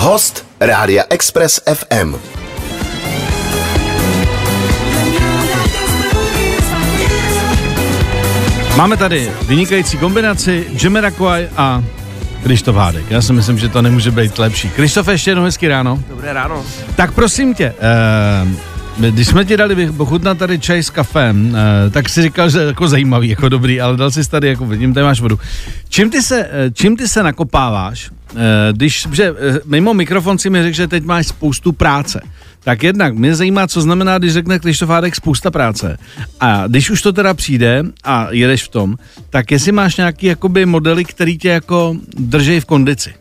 Host Rádia Express FM. Máme tady vynikající kombinaci Jamiroquai a Krištof Hádek. Já si myslím, že to nemůže být lepší. Krištof, ještě jednou hezky ráno. Dobré ráno. Tak prosím tě, eh, když jsme ti dali ochutnat tady čaj s kafem, eh, tak si říkal, že jako zajímavý, jako dobrý, ale dal jsi tady, jako vidím, tady máš vodu. Čím ty se, eh, čím ty se nakopáváš, eh, když, že mimo mikrofon si mi řekl, že teď máš spoustu práce. Tak jednak mě zajímá, co znamená, když řekne Krištofádek spousta práce. A když už to teda přijde a jedeš v tom, tak jestli máš nějaký jakoby modely, který tě jako drží v kondici.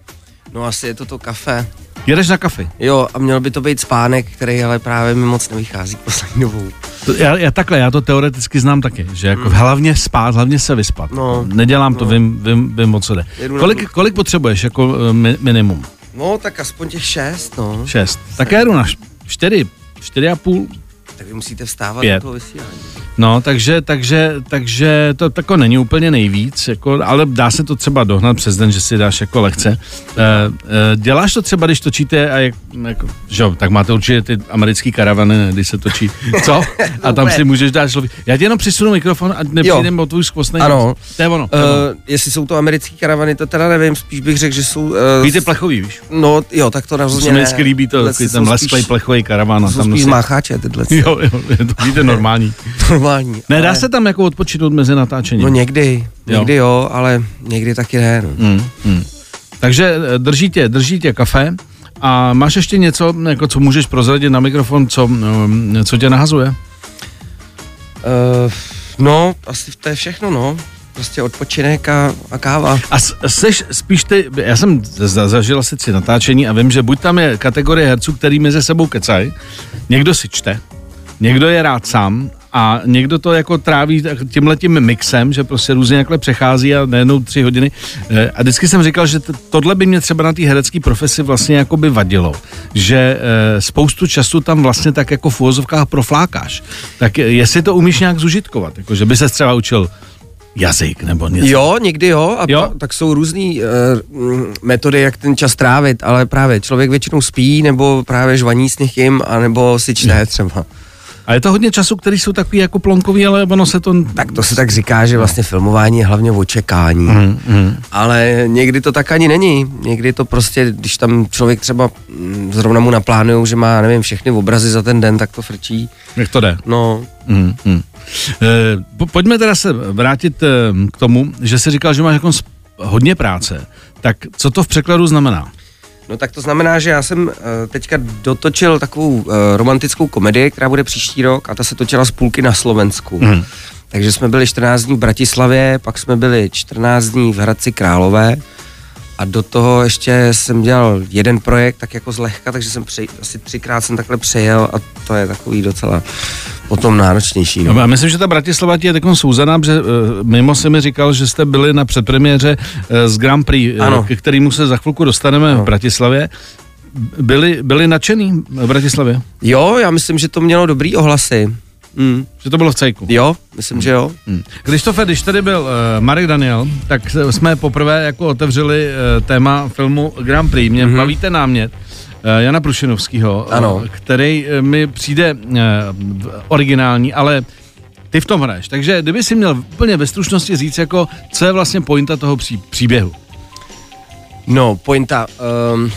No asi je to to kafe. Jedeš na kafy. Jo, a měl by to být spánek, který ale právě mi moc nevychází poslední dobou. To, já, já takhle, já to teoreticky znám taky, že jako hlavně spát, hlavně se vyspat. No, Nedělám to, no. vím, vím, vím o co jde. Jedu Kolik, to. kolik potřebuješ jako mi, minimum? No, tak aspoň těch šest, no. Šest. Tak já jdu na čtyři, čtyři a půl, Tak vy musíte vstávat Pět. do toho vysílání. No, takže, takže, takže to tako není úplně nejvíc, jako, ale dá se to třeba dohnat přes den, že si dáš jako lekce. E, e, děláš to třeba, když točíte, a jak, jako, že jo, tak máte určitě ty americký karavany, ne, když se točí, co? A tam si můžeš dát člověk. Já ti jenom přisunu mikrofon a nepřijdem o tvůj skvostný. Ano. To je ono. To je ono. Uh, jestli jsou to americké karavany, to teda nevím, spíš bych řekl, že jsou... Uh, Víte plechový, víš? No, jo, tak to To rozhodně se mi vždycky líbí to, takový ten lesklej plechový karavan. a Jsou tam spíš mácháče, tyhle. Jo, jo, je to, víte, normální. Normální. Ne, dá ale- se tam jako odpočinout mezi natáčením. No někdy, Jo. někdy jo, ale někdy taky ne. No. Hmm, hmm. Takže eh, drží tě, drží tě kafe a máš ještě něco, jako co můžeš prozradit na mikrofon, co, mm, co tě nahazuje? Uh, no, asi to je všechno, no. Prostě odpočinek a, a káva. A seš spíš ty, já jsem za- zažil asi tři natáčení a vím, že buď tam je kategorie herců, který mezi sebou kecají, někdo si čte, někdo je rád sám a někdo to jako tráví tímhletím mixem, že prostě různě jakhle přechází a najednou tři hodiny. Eh, A vždycky jsem říkal, že tohle by mě třeba na té herecké profesi vlastně jako by vadilo, že eh, spoustu času tam vlastně tak jako v úvozovkách proflákáš. Tak jestli to umíš nějak zužitkovat, jako že by se třeba učil jazyk nebo něco. Jo, někdy jo, a Jo? jo? tak jsou různé uh, metody, jak ten čas trávit, ale právě člověk většinou spí, nebo právě žvaní s někým, anebo si čte třeba. A je to hodně času, který jsou takový jako plonkový, ale ono se to... Tak to se tak říká, že vlastně filmování je hlavně o čekání. Mm, mm. Ale někdy to tak ani není. Někdy to prostě, když tam člověk třeba mm, zrovna mu naplánujou, že má, nevím, všechny obrazy za ten den, tak to frčí. Jak to jde? No, Mm, mm. E, po, pojďme teda se vrátit e, k tomu, že jsi říkal, že máš jako hodně práce. Tak co to v překladu znamená? No tak to znamená, že já jsem uh, teďka dotočil takovou uh, romantickou komedii, která bude příští rok a ta se točila z půlky na Slovensku. Mhm. Takže jsme byli 14 dní v Bratislavě, pak jsme byli 14 dní v Hradci Králové a do toho ještě jsem dělal jeden projekt tak jako zlehka, takže jsem přej, asi třikrát jsem takhle přejel a to je takový docela potom náročnější. No. No. A myslím, že ta Bratislava ti je takovou souzaná, protože e, mimo si mi říkal, že jste byli na předpremiéře e, z Grand Prix, e, Ano. ke kterému se za chvilku dostaneme v Bratislavě. Byli, byli nadšený v Bratislavě? Jo, já myslím, že to mělo dobrý ohlasy. Mm. Že to bylo v cejku? Jo, myslím, že jo. Hmm. Krištofe, když tady byl uh, Marek Daniel, tak jsme poprvé jako otevřeli uh, téma filmu Grand Prix. Mě mm-hmm. bavíte námět uh, Jana Prušinovského, uh, který uh, mi přijde uh, originální, ale ty v tom hraješ. Takže kdyby si měl úplně ve stručnosti říct, jako, co je vlastně pointa toho pří, příběhu. No, pointa. Um,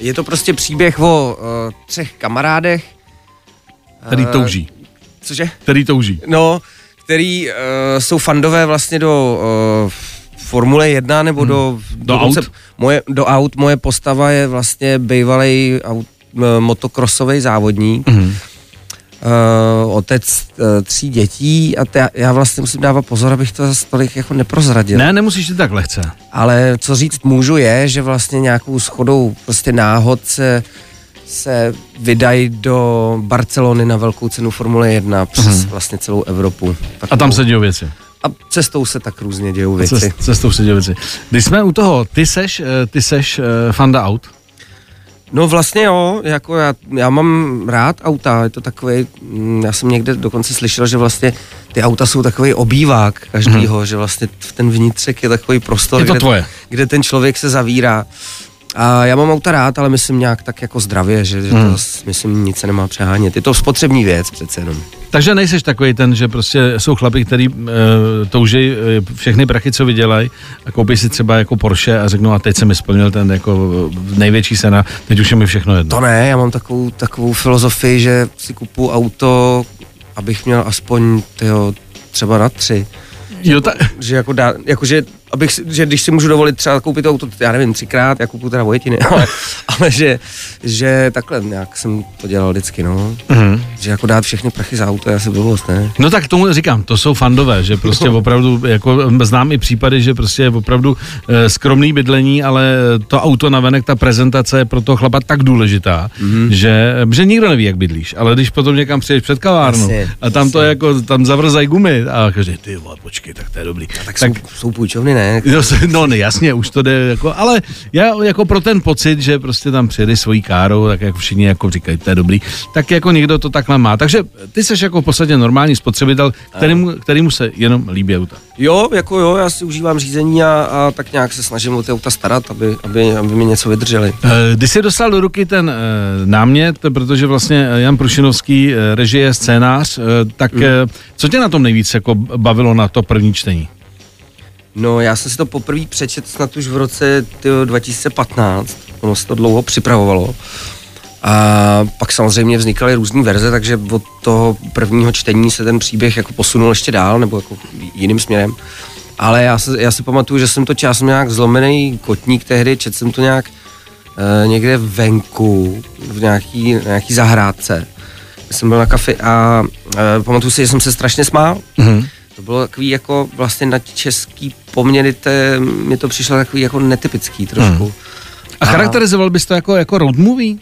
je to prostě příběh o uh, třech kamarádech. Který touží. Cože? Který touží. No, který uh, jsou fandové vlastně do uh, Formule 1 nebo hmm. do... Do dokonce aut? Moje, do aut. Moje postava je vlastně bývalý aut, uh, motokrosový závodník. Mhm. Uh, otec uh, tří dětí a te, já vlastně musím dávat pozor, abych to zase tolik jako neprozradil. Ne, nemusíš to tak lehce. Ale co říct můžu je, že vlastně nějakou schodou prostě náhod se, se vydají do Barcelony na velkou cenu Formule 1 přes Mhm. vlastně celou Evropu. A tam se dějou věci. A cestou se tak různě dějou věci. Cest, cestou se dějou věci. Když jsme u toho, ty seš, eh, ty seš uh, fanda aut. No vlastně jo, jako já, já mám rád auta, je to takový, já jsem někde dokonce slyšel, že vlastně ty auta jsou takový obývák každýho, hmm. že vlastně ten vnitřek je takový prostor, Je to kde, tvoje. kde ten člověk se zavírá. A já mám auta rád, ale myslím nějak tak jako zdravě, že, že to Hmm. myslím nic se nemá přehánět. Je to spotřební věc přece jenom. Takže nejseš takový ten, že prostě jsou chlapi, který uh, touží uh, všechny prachy, co vydělají a koupí si třeba jako Porsche a řeknou, a teď jsem mi splnil ten jako eh, největší cena, teď už je mi všechno jedno. To ne, já mám takovou, takovou filozofii, že si kupu auto, abych měl aspoň tyjo, třeba na tři. Jo, ta, Že jako dá, jakože, abych, že když si můžu dovolit třeba koupit to auto, já nevím, třikrát, já kupuju teda vojetiny, ale, ale že, že takhle nějak jsem to dělal vždycky, no. Mhm. Že jako dát všechny prachy za auto je asi blbost, ne? No tak tomu říkám, to jsou fandové, že prostě opravdu, jako znám i případy, že prostě je opravdu eh, skromný bydlení, ale to auto navenek, ta prezentace je pro toho chlapa tak důležitá, mm-hmm. že, že nikdo neví, jak bydlíš, ale když potom někam přijdeš před kavárnu Jasně, a tam to je jako, tam zavrzají gumy a každý, ty vole, počkej, tak to je dobrý. Tak, tak jsou, jsou půjčovny, ne? Jo, se- No, ne, jasně, už to jde, jako, ale já jako pro ten pocit, že prostě tam přijedeš svojí károu, tak jako všichni jako říkají, to je dobrý, tak jako někdo to takhle má. Takže ty jsi jako v podstatě normální spotřebitel, kterýmu, kterýmu se jenom líbí auta. Jo, jako jo, já si užívám řízení a, a tak nějak se snažím o ty auta starat, aby, aby, aby mi něco vydrželi. Eh, Když jsi dostal do ruky ten eh, námět, protože vlastně Jan Prušinovský eh, režie scénář, eh, tak eh, co tě na tom nejvíc jako bavilo na to první čtení? No, já jsem si to poprvé přečet snad už v roce tyjo, 2015, ono se to dlouho připravovalo. A pak samozřejmě vznikaly různé verze, takže od toho prvního čtení se ten příběh jako posunul ještě dál, nebo jako jiným směrem. Ale já, se, já si pamatuju, že jsem to čas nějak zlomený kotník tehdy, četl jsem to nějak e, někde venku, v nějaký, nějaký zahrádce. Jsem byl na kafi a e, pamatuju si, že jsem se strašně smál. Mhm. To bylo takový jako vlastně na český poměry, te, mi to přišlo takový jako netypický trošku. A charakterizoval bys to jako, jako road movie? Uh,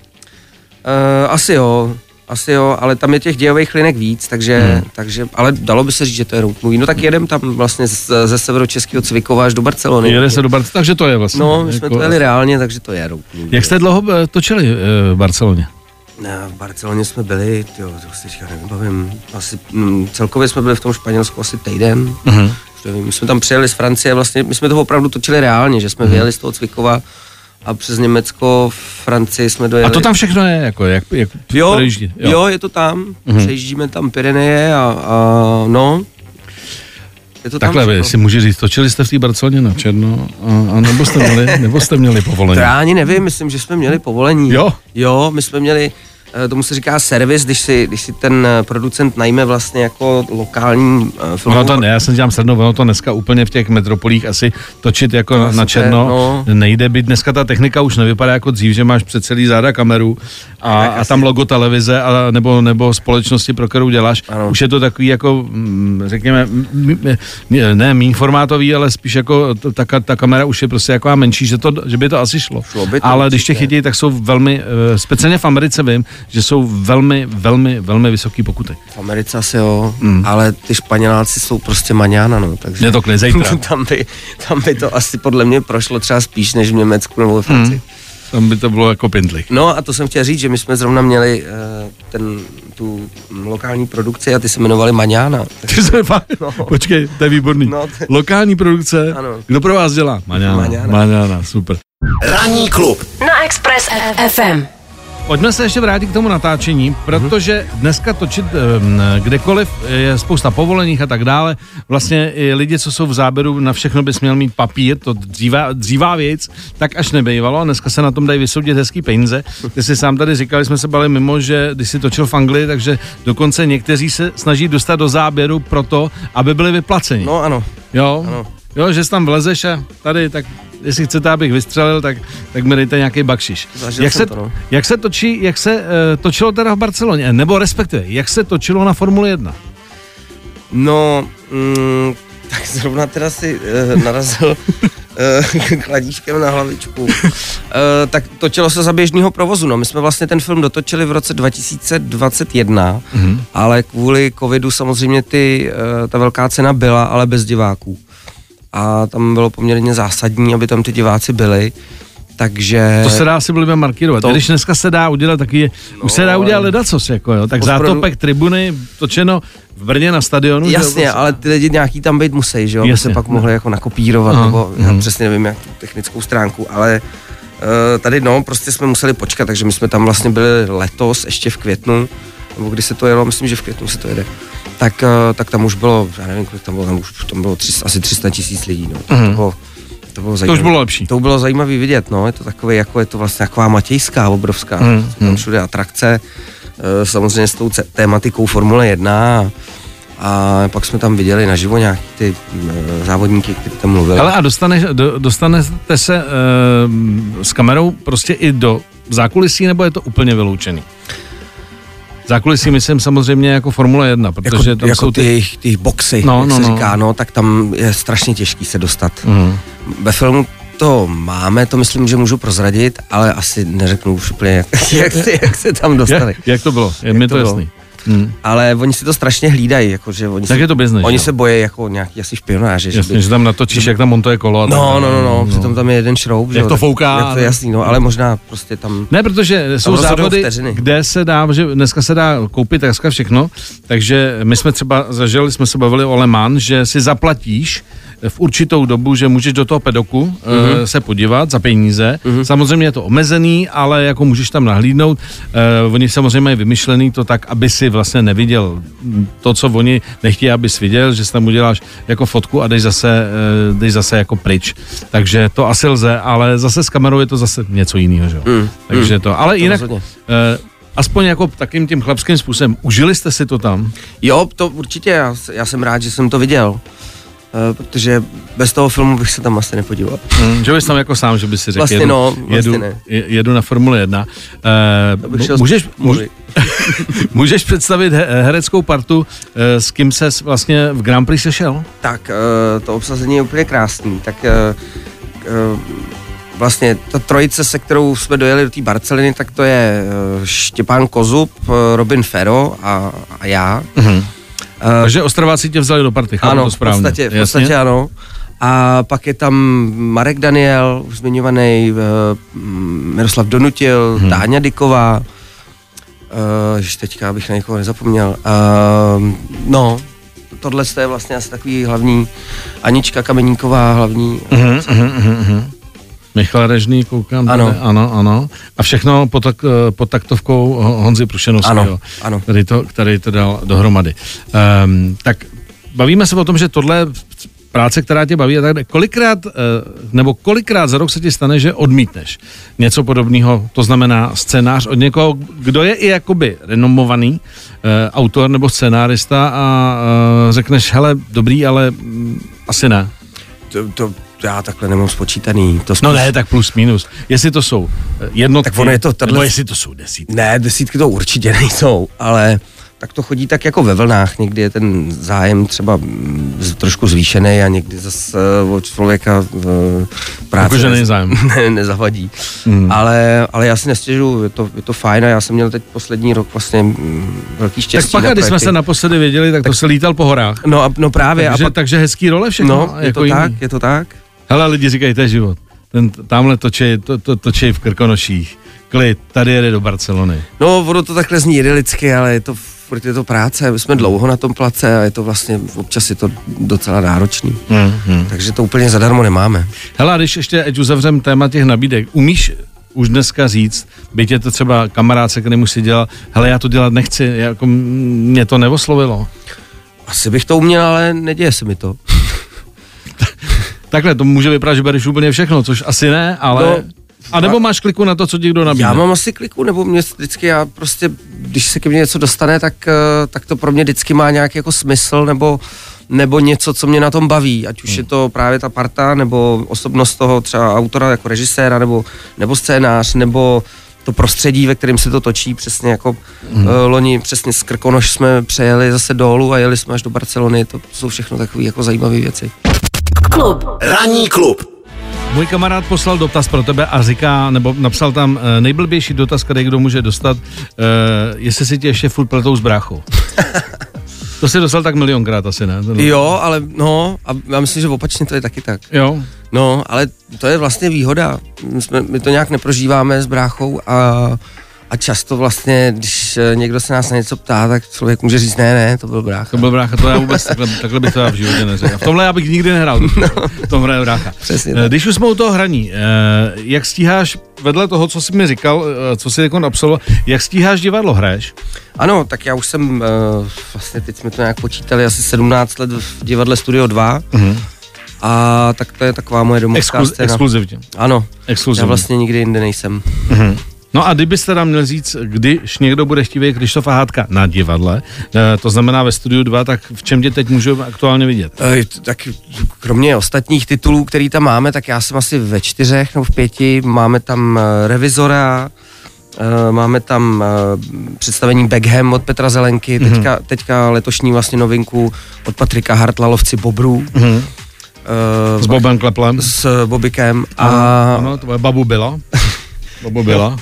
asi jo, asi jo, ale tam je těch dějových linek víc, takže, hmm. takže, ale dalo by se říct, že to je road movie. No tak jedem tam vlastně z, ze severočeského Cvikova až do Barcelony. Jede se do Barcelony, takže to je vlastně. No, my jsme to jeli reálně, takže to je road movie. Jak jste dlouho eh, točili eh, v Barceloně? Ne, v Barceloně jsme byli, jo, to si teďka nevybavím, asi, mm, celkově jsme byli v tom Španělsku asi týden. Mhm. Nevím, my jsme tam přijeli z Francie, vlastně my jsme to opravdu točili reálně, že jsme vyjeli z toho Cvikova a přes Německo, Francii jsme dojeli. A to tam všechno je, jako, jak, jak Jo, projíždí, jo. jo, je to tam. Mhm. Mm-hmm. Přejíždíme tam Pyreneje a, a no. Je to Takhle, tam vy si může říct, točili jste v té Barceloně na černo a, a nebo, jste měli, nebo jste měli povolení? To já ani nevím, myslím, že jsme měli povolení. Jo? Jo, my jsme měli, tomu se říká servis, když si, když si ten eh, producent najme vlastně jako lokální eh, Ono filmovou to, ne, já jsem dělám srnu, ono to dneska úplně v těch metropolích asi točit jako na, na to je, černo no. nejde být. Dneska ta technika už nevypadá jako dřív, že máš před celý záda kameru a, a tam logo televize a, nebo, nebo společnosti, pro kterou děláš. Ano. Už je to takový jako, mm, řekněme, ne méně formátový, ale spíš jako ta, ta kamera už je prostě jako menší, že, to, že by to asi šlo. Šlo by to ale když tě určitě. chytí, tak jsou velmi, eh, speciálně v Americe vím, že jsou velmi, velmi, velmi vysoký pokuty. V Americe asi jo, Mm. ale ty Španěláci jsou prostě maňána, no, takže... Je to zítra. tam, by, tam by to asi podle mě prošlo třeba spíš než v Německu nebo ve Francii. Mm. Tam by to bylo jako pindlich. No a to jsem chtěl říct, že my jsme zrovna měli uh, ten, tu lokální produkci a ty se jmenovali Maňána. Ty se fakt, No. počkej, to je výborný. No, to- Lokální produkce, Ano. kdo pro vás dělá? Maňána. Maňána. Maňána, super. Ranní klub Na Express FM. Pojďme se ještě vrátit k tomu natáčení, protože dneska točit kdekoliv je spousta povoleních a tak dále. Vlastně i lidi, co jsou v záběru, na všechno bys měl mít papír, to dřívá, dřívá věc, tak až nebejvalo. A dneska se na tom dají vysoudit hezký peníze. Ty jsi sám tady říkali, jsme se bali mimo, že když si točil v Anglii, takže dokonce někteří se snaží dostat do záběru proto, aby byli vyplaceni. No ano, Jo, Ano. jo, že jsi tam vlezeš a tady, tak jestli chcete, abych vystřelil, tak, tak mi dejte nějaký bakšiš. Zažil Jak se, to, no. jak se točí, jak se uh, točilo teda v Barceloně, nebo respektive, jak se točilo na Formuli 1? no, mm, tak zrovna teda si uh, narazil uh, kladíčkem na hlavičku. Uh, tak točilo se za běžného provozu, no. My jsme vlastně ten film dotočili v roce 2021, mm-hmm. ale kvůli covidu samozřejmě ty, uh, ta velká cena byla, ale bez diváků. A tam bylo poměrně zásadní, aby tam ty diváci byli. Takže... To se dá asi blbě markírovat. to-. Když dneska se dá udělat taky, no, už se dá ale- udělat ledacos, jako jo. Tak Postprodu- zátopek tribuny točeno v Brně na stadionu. že jo, Jasně, prostě. ale ty lidi nějaký tam být musí, že jo, aby Jasně, se pak no. mohli jako nakopírovat, Aha, nebo já přesně nevím, jak tu technickou stránku, ale Eh, tady no, prostě jsme museli počkat, takže my jsme tam vlastně byli letos, ještě v květnu, nebo kdy se to jelo, myslím, že v květnu se to jede, tak, eh, tak tam už bylo, já nevím, kolik tam bylo, tam už tam bylo 300, asi 300 tisíc lidí, no. Tak to bylo, to bylo zajímavé. Mhm. bylo lepší. To bylo zajímavé vidět, no, je to takové, jako je to vlastně taková matějská, obrovská, Mhm, mm, tam všude atrakce, eh, samozřejmě s tou tématikou Formule 1 a, pak jsme tam viděli naživo nějaký ty eh, závodníky, kteří tam mluvili. Ale a dostane, do, dostanete se uh, s kamerou prostě i do zákulisí, nebo je to úplně vyloučený? Zákulisí myslím samozřejmě jako Formule 1, protože jako, tam jako jsou ty, jejich, ty boxy, No, jak no, se no. říká, no, tak tam je strašně těžký se dostat. Mhm. Ve filmu to máme, to myslím, že můžu prozradit, ale asi neřeknu už úplně, jak, jak, se, jak se tam dostali. Jak, jak to bylo? Je mi to, to bylo? Hmm. Ale oni si to strašně hlídají, jakože oni, Tak se, je to business, oni že jo? se bojí jako nějaký asi špionáři. že Jasně, by- že tam natočíš, jak tam montuje kolo. a tak No, dále. no, no, no, přitom tam je jeden šroub. že Jak jo, to tak- fouká, Jak to je jasný, no, ale možná prostě tam... Ne, protože jsou závody, vteřiny. kde se dá, že dneska se dá koupit takřka všechno, takže my jsme třeba zažili, jsme se bavili o Le Mans, že si zaplatíš v určitou dobu, že můžeš do toho pedoku Mhm. uh-huh. se podívat za peníze. Uh-huh. Samozřejmě je to omezený, ale jako můžeš tam nahlídnout. Uh, oni samozřejmě mají vymyšlený to tak, aby si vlastně neviděl to, co oni nechtějí, abys viděl, že si tam uděláš jako fotku a jdeš zase, uh, jdeš zase jako pryč. Takže to asi lze, ale zase s kamerou je to zase něco jiného, že? Mm, Takže to, ale jinak, rozhodně. eh, aspoň jako takým tím chlapským způsobem, užili jste si to tam? Jo, to určitě, já, já jsem rád, že jsem to viděl. Uh, protože bez toho filmu bych se tam asi nepodíval. Mm. Že bys tam jako sám, že by si řekl, Vlastně jedu, no, vlastně jedu, ne. je- jedu na Formule 1. Eh, bych šel můžeš, spíš můž, mluvit. můžeš představit he, hereckou partu, eh, s kým ses vlastně v Grand Prix sešel? Tak uh, to obsazení je úplně krásný. Tak uh, uh, vlastně ta trojice, se kterou jsme dojeli do té Barceliny, tak to je uh, Štěpán Kozub, uh, Robin Ferro a, a já. Mhm. Uh, Takže Ostrováci tě vzali do party, chápu ano, to v správně. podstatě, v Jasně? podstatě ano. A pak je tam Marek Daniel, už zmiňovaný, uh, Miroslav Donutil, hmm. Táňa Dyková, uh, že teďka abych na někoho nezapomněl. Uh, no, tohle je vlastně asi takový hlavní, Anička Kameníková, hlavní. Mhm, mhm, mhm, mhm. Michal Režný, koukám. Ano. Tady. ano, ano. A všechno pod, tak, eh, pod taktovkou Ho- Honzy Prušenovského, Ano, ano. Který, to, který to dal dohromady. Um, tak bavíme se o tom, že tohle práce, která tě baví a tak. Kolikrát, eh, nebo kolikrát za rok se ti stane, že odmítneš něco podobného, to znamená scénář od někoho, kdo je i jakoby renomovaný eh, autor nebo scénárista a řekneš, hele, dobrý, ale mm, asi ne. To, to, já takhle nemám spočítaný. To spíš, No ne, tak plus minus. Jestli to jsou eh, jednotky, Tak ono je to tohle- nebo jestli to jsou desítky. Ne, desítky to určitě nejsou, ale tak to chodí tak jako ve vlnách. Někdy je ten zájem třeba mm, trošku zvýšený a někdy zase uh, od člověka uh, práce Jakože nez- není zájem. ne, nezavadí. Hmm. Ale, ale já si nestěžuju, je to, je to fajn a já jsem měl teď poslední rok vlastně mm, velký štěstí. Tak pak, když jsme se naposledy věděli, tak, tak to se lítal po horách. No, a, no právě. Takže, a pak, takže hezký role všechno. no, je jako to jiný. tak, je to tak. Hele, lidi říkají, to je život. Ten, tamhle točí, to, to, točí v Krkonoších. Klid, tady jede do Barcelony. No, ono to takhle zní idylicky, ale je to, furt je to práce, my jsme dlouho na tom place a je to vlastně, občas je to docela náročný. Hmm, hmm. Takže to úplně zadarmo nemáme. Hele, když ještě, ať uzavřem téma těch nabídek, umíš už dneska říct, byť je to třeba kamarád, se kterým už si dělal, hele, já to dělat nechci, jako mě to neoslovilo. Asi bych to uměl, ale neděje se mi to. Takhle, to může vypadat, že bereš úplně všechno, což asi ne, ale... No, a nebo máš kliku na to, co ti kdo nabídne. Já mám asi kliku, nebo mě vždycky já prostě, když se ke mně něco dostane, tak, eh, tak to pro mě vždycky má nějaký jako smysl, nebo, nebo něco, co mě na tom baví, ať už je to právě ta parta, nebo osobnost toho třeba autora jako režiséra, nebo, nebo scénář, nebo to prostředí, ve kterém se to točí, přesně jako hmm. uh, loni, přesně z Krkonoš jsme přejeli zase dolů a jeli jsme až do Barcelony, to jsou všechno takové jako zajímavé věci. Klub. Ranní klub. Můj kamarád poslal dotaz pro tebe a říká, nebo napsal tam eh, nejblbější dotaz, který kdo může dostat, eh, jestli si tě ještě furt pletou s bráchou. to si dostal tak milionkrát asi, ne? Jo, ale no, a já myslím, že opačně to je taky tak. Jo. No, ale to je vlastně výhoda. My, jsme, my to nějak neprožíváme s bráchou a, a často vlastně, když eh, někdo se nás na něco ptá, tak člověk může říct, ne, ne, to byl brácha. To byl brácha, to já vůbec takhle, takhle bych to já v životě neřekl. A v tomhle já bych nikdy nehrál, v tom hraje brácha. Přesně Eh, tak. Když už jsme u toho hraní, eh, jak stíháš, vedle toho, co jsi mi říkal, co jsi jako absolvoval, jak stíháš divadlo, hraješ? Ano, tak já už jsem, vlastně teď jsme to nějak počítali, asi 17 let v divadle Studio 2. Mhm. A tak to je taková moje domovská Exkluz, scéna. exkluzivně. Ano, Exkluzivně. já vlastně nikdy jinde nejsem. No a kdybyste nám měl říct, když někdo bude chtít vidět Krištofa Hádka na divadle, eh, to znamená ve studiu 2, tak v čem tě teď můžu aktuálně vidět? Eh, Tak kromě ostatních titulů, který tam máme, tak já jsem asi ve čtyřech nebo v pěti. Máme tam eh, Revizora, máme tam představení Beckham od Petra Zelenky, Mhm. teďka, teďka letošní vlastně novinku od Patrika Hartla, Lovci Bobrů. Mhm. eh, S Bobem Kleplem? s Bobikem a A... Ano, tvoje babu byla. Babu byla.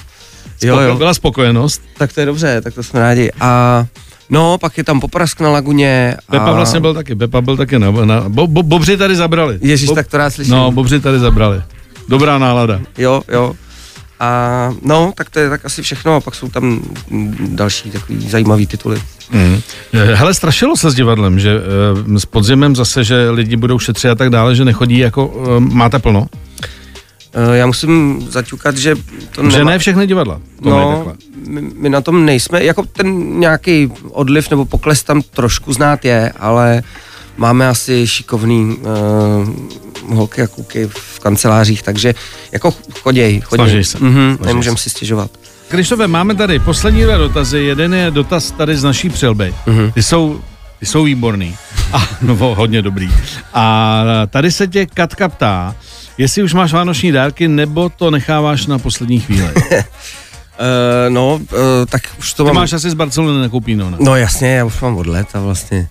Jo, Spoko- jo, Byla spokojenost. tak to je dobře, tak to jsme rádi. A no, pak je tam Poprask na Laguně. A... Pepa vlastně byl taky, Pepa byl taky na, na bo, bo, Bobři tady zabrali. Ježíš, Bob, tak to rád slyším. No, Bobři tady zabrali. Dobrá nálada. Jo, jo. A no, tak to je tak asi všechno a pak jsou tam další takový zajímavý tituly. Mm. Hele, strašilo se s divadlem, že eh, s podzimem zase, že lidi budou šetřit a tak dále, že nechodí jako, eh, máte plno? Eh, Já musím zaťukat, že to Že nemá... ne všechny divadla. To No, my, my na tom nejsme, jako ten nějaký odliv nebo pokles tam trošku znát je, ale máme asi šikovný uh, holky a kluky v kancelářích, takže jako choděj, choděj. Snaží se. Mhm, Snaží nemůžeme se. si stěžovat. Krištofe, máme tady poslední dva dotazy. Jeden je dotaz tady z naší přilby. Mhm. Ty jsou, ty jsou výborný. A, no, hodně dobrý. A tady se tě Katka ptá, jestli už máš vánoční dárky, nebo to necháváš na poslední chvíli. Uh, no, uh, tak už to Ty mám... máš asi z Barcelony nakoupíno, ne? No jasně, já už mám od léta vlastně.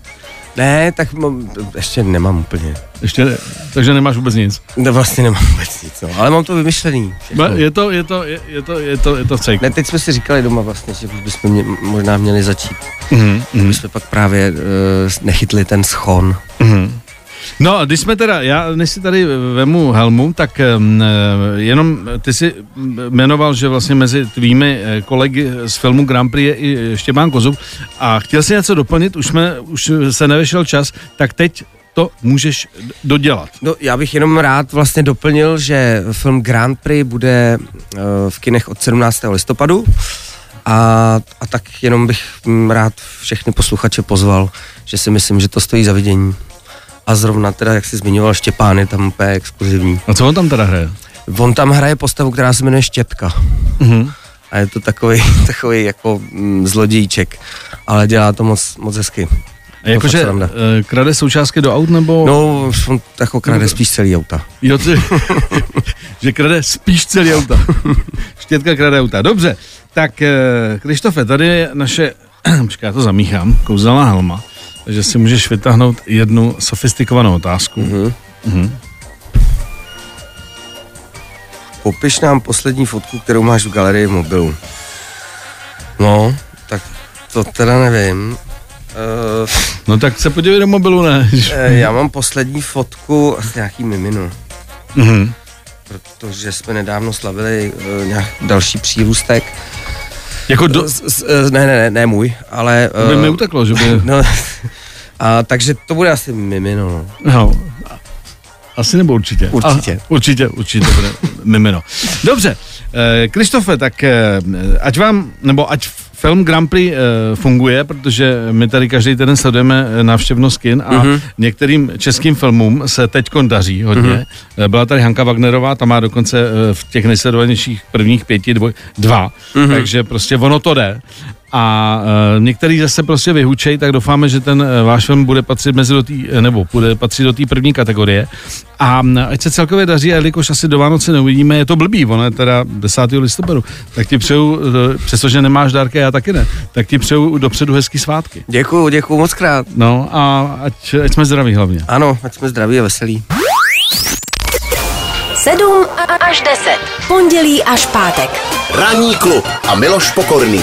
Ne, tak mám, ještě nemám úplně. Ještě ne, takže nemáš vůbec nic. No vlastně nemám vůbec nic, no. ale mám to vymyšlený. všechno. Ba- Je to, je to, je, je to, je to, je to v cejku. Ne, teď jsme si říkali doma vlastně, že už bychom mě, možná měli začít. Mhm, mhm. My jsme pak právě uh, nechytli ten schon. Mhm. No, když jsme teda, já než si tady vemu helmu, tak um, jenom ty si jmenoval, že vlastně mezi tvými eh, kolegy z filmu Grand Prix je i Štěpán Kozub a chtěl si něco doplnit, už, jsme, už se nevešel čas, tak teď to můžeš dodělat. No, já bych jenom rád vlastně doplnil, že film Grand Prix bude uh, v kinech od 17. listopadu a, a tak jenom bych mm, rád všechny posluchače pozval, že si myslím, že to stojí za vidění. A zrovna teda, jak jsi zmiňoval, Štěpán je tam úplně exkluzivní. A co on tam teda hraje? On tam hraje postavu, která se jmenuje Štěpka. Mhm. A je to takový, takový jako mm, zlodějíček, ale dělá to moc, moc hezky. A jakože eh, krade součástky do aut, nebo... No, on jako krade spíš celý auta. Jo, ty, že krade spíš celý auta. Štětka krade auta. Dobře, tak eh, Krištofe, tady je naše, počkej, já to zamíchám, kouzelná helma, takže si můžeš vytáhnout jednu sofistikovanou otázku. Mhm. Mhm. Popiš nám poslední fotku, kterou máš v galerii v mobilu. No, tak to teda nevím. Uh, No tak se podívej do mobilu, ne? já mám poslední fotku asi nějaký miminu, Mhm. protože jsme nedávno slavili uh, nějak další přírůstek. Jako do, S, s, eh, ne, ne, ne, ne můj, ale... by mi Uh, uteklo, že by... no, a, takže to bude asi mimino. No. No, asi nebo určitě. Určitě. A, určitě, určitě to bude mimino. Dobře, eh, Krištofe, tak eh, ať vám, nebo ať film Grand Prix eh, funguje, protože my tady každý týden sledujeme návštěvnost kin a Mhm. některým českým filmům se teď daří hodně. Eh, Byla tady Hanka Wagnerová, ta má dokonce v těch nejsledovanějších prvních pěti dvoj, dva, takže prostě ono to jde. A e, některý zase prostě vyhučej, tak doufáme, že ten e, váš film bude patřit mezi do tý, e, nebo bude patřit do té první kategorie. A m, ať se celkově daří, a jelikož asi do Vánoce neuvidíme, je to blbý, ono je teda 10. listopadu, tak ti přeju, e, přestože nemáš dárky, já taky ne, tak ti přeju dopředu hezký svátky. Děkuju, děkuju moc krát. No a ať, ať jsme zdraví hlavně. Ano, ať jsme zdraví a veselí. 7 až 10. Pondělí až pátek. Ranní klub a Miloš Pokorný.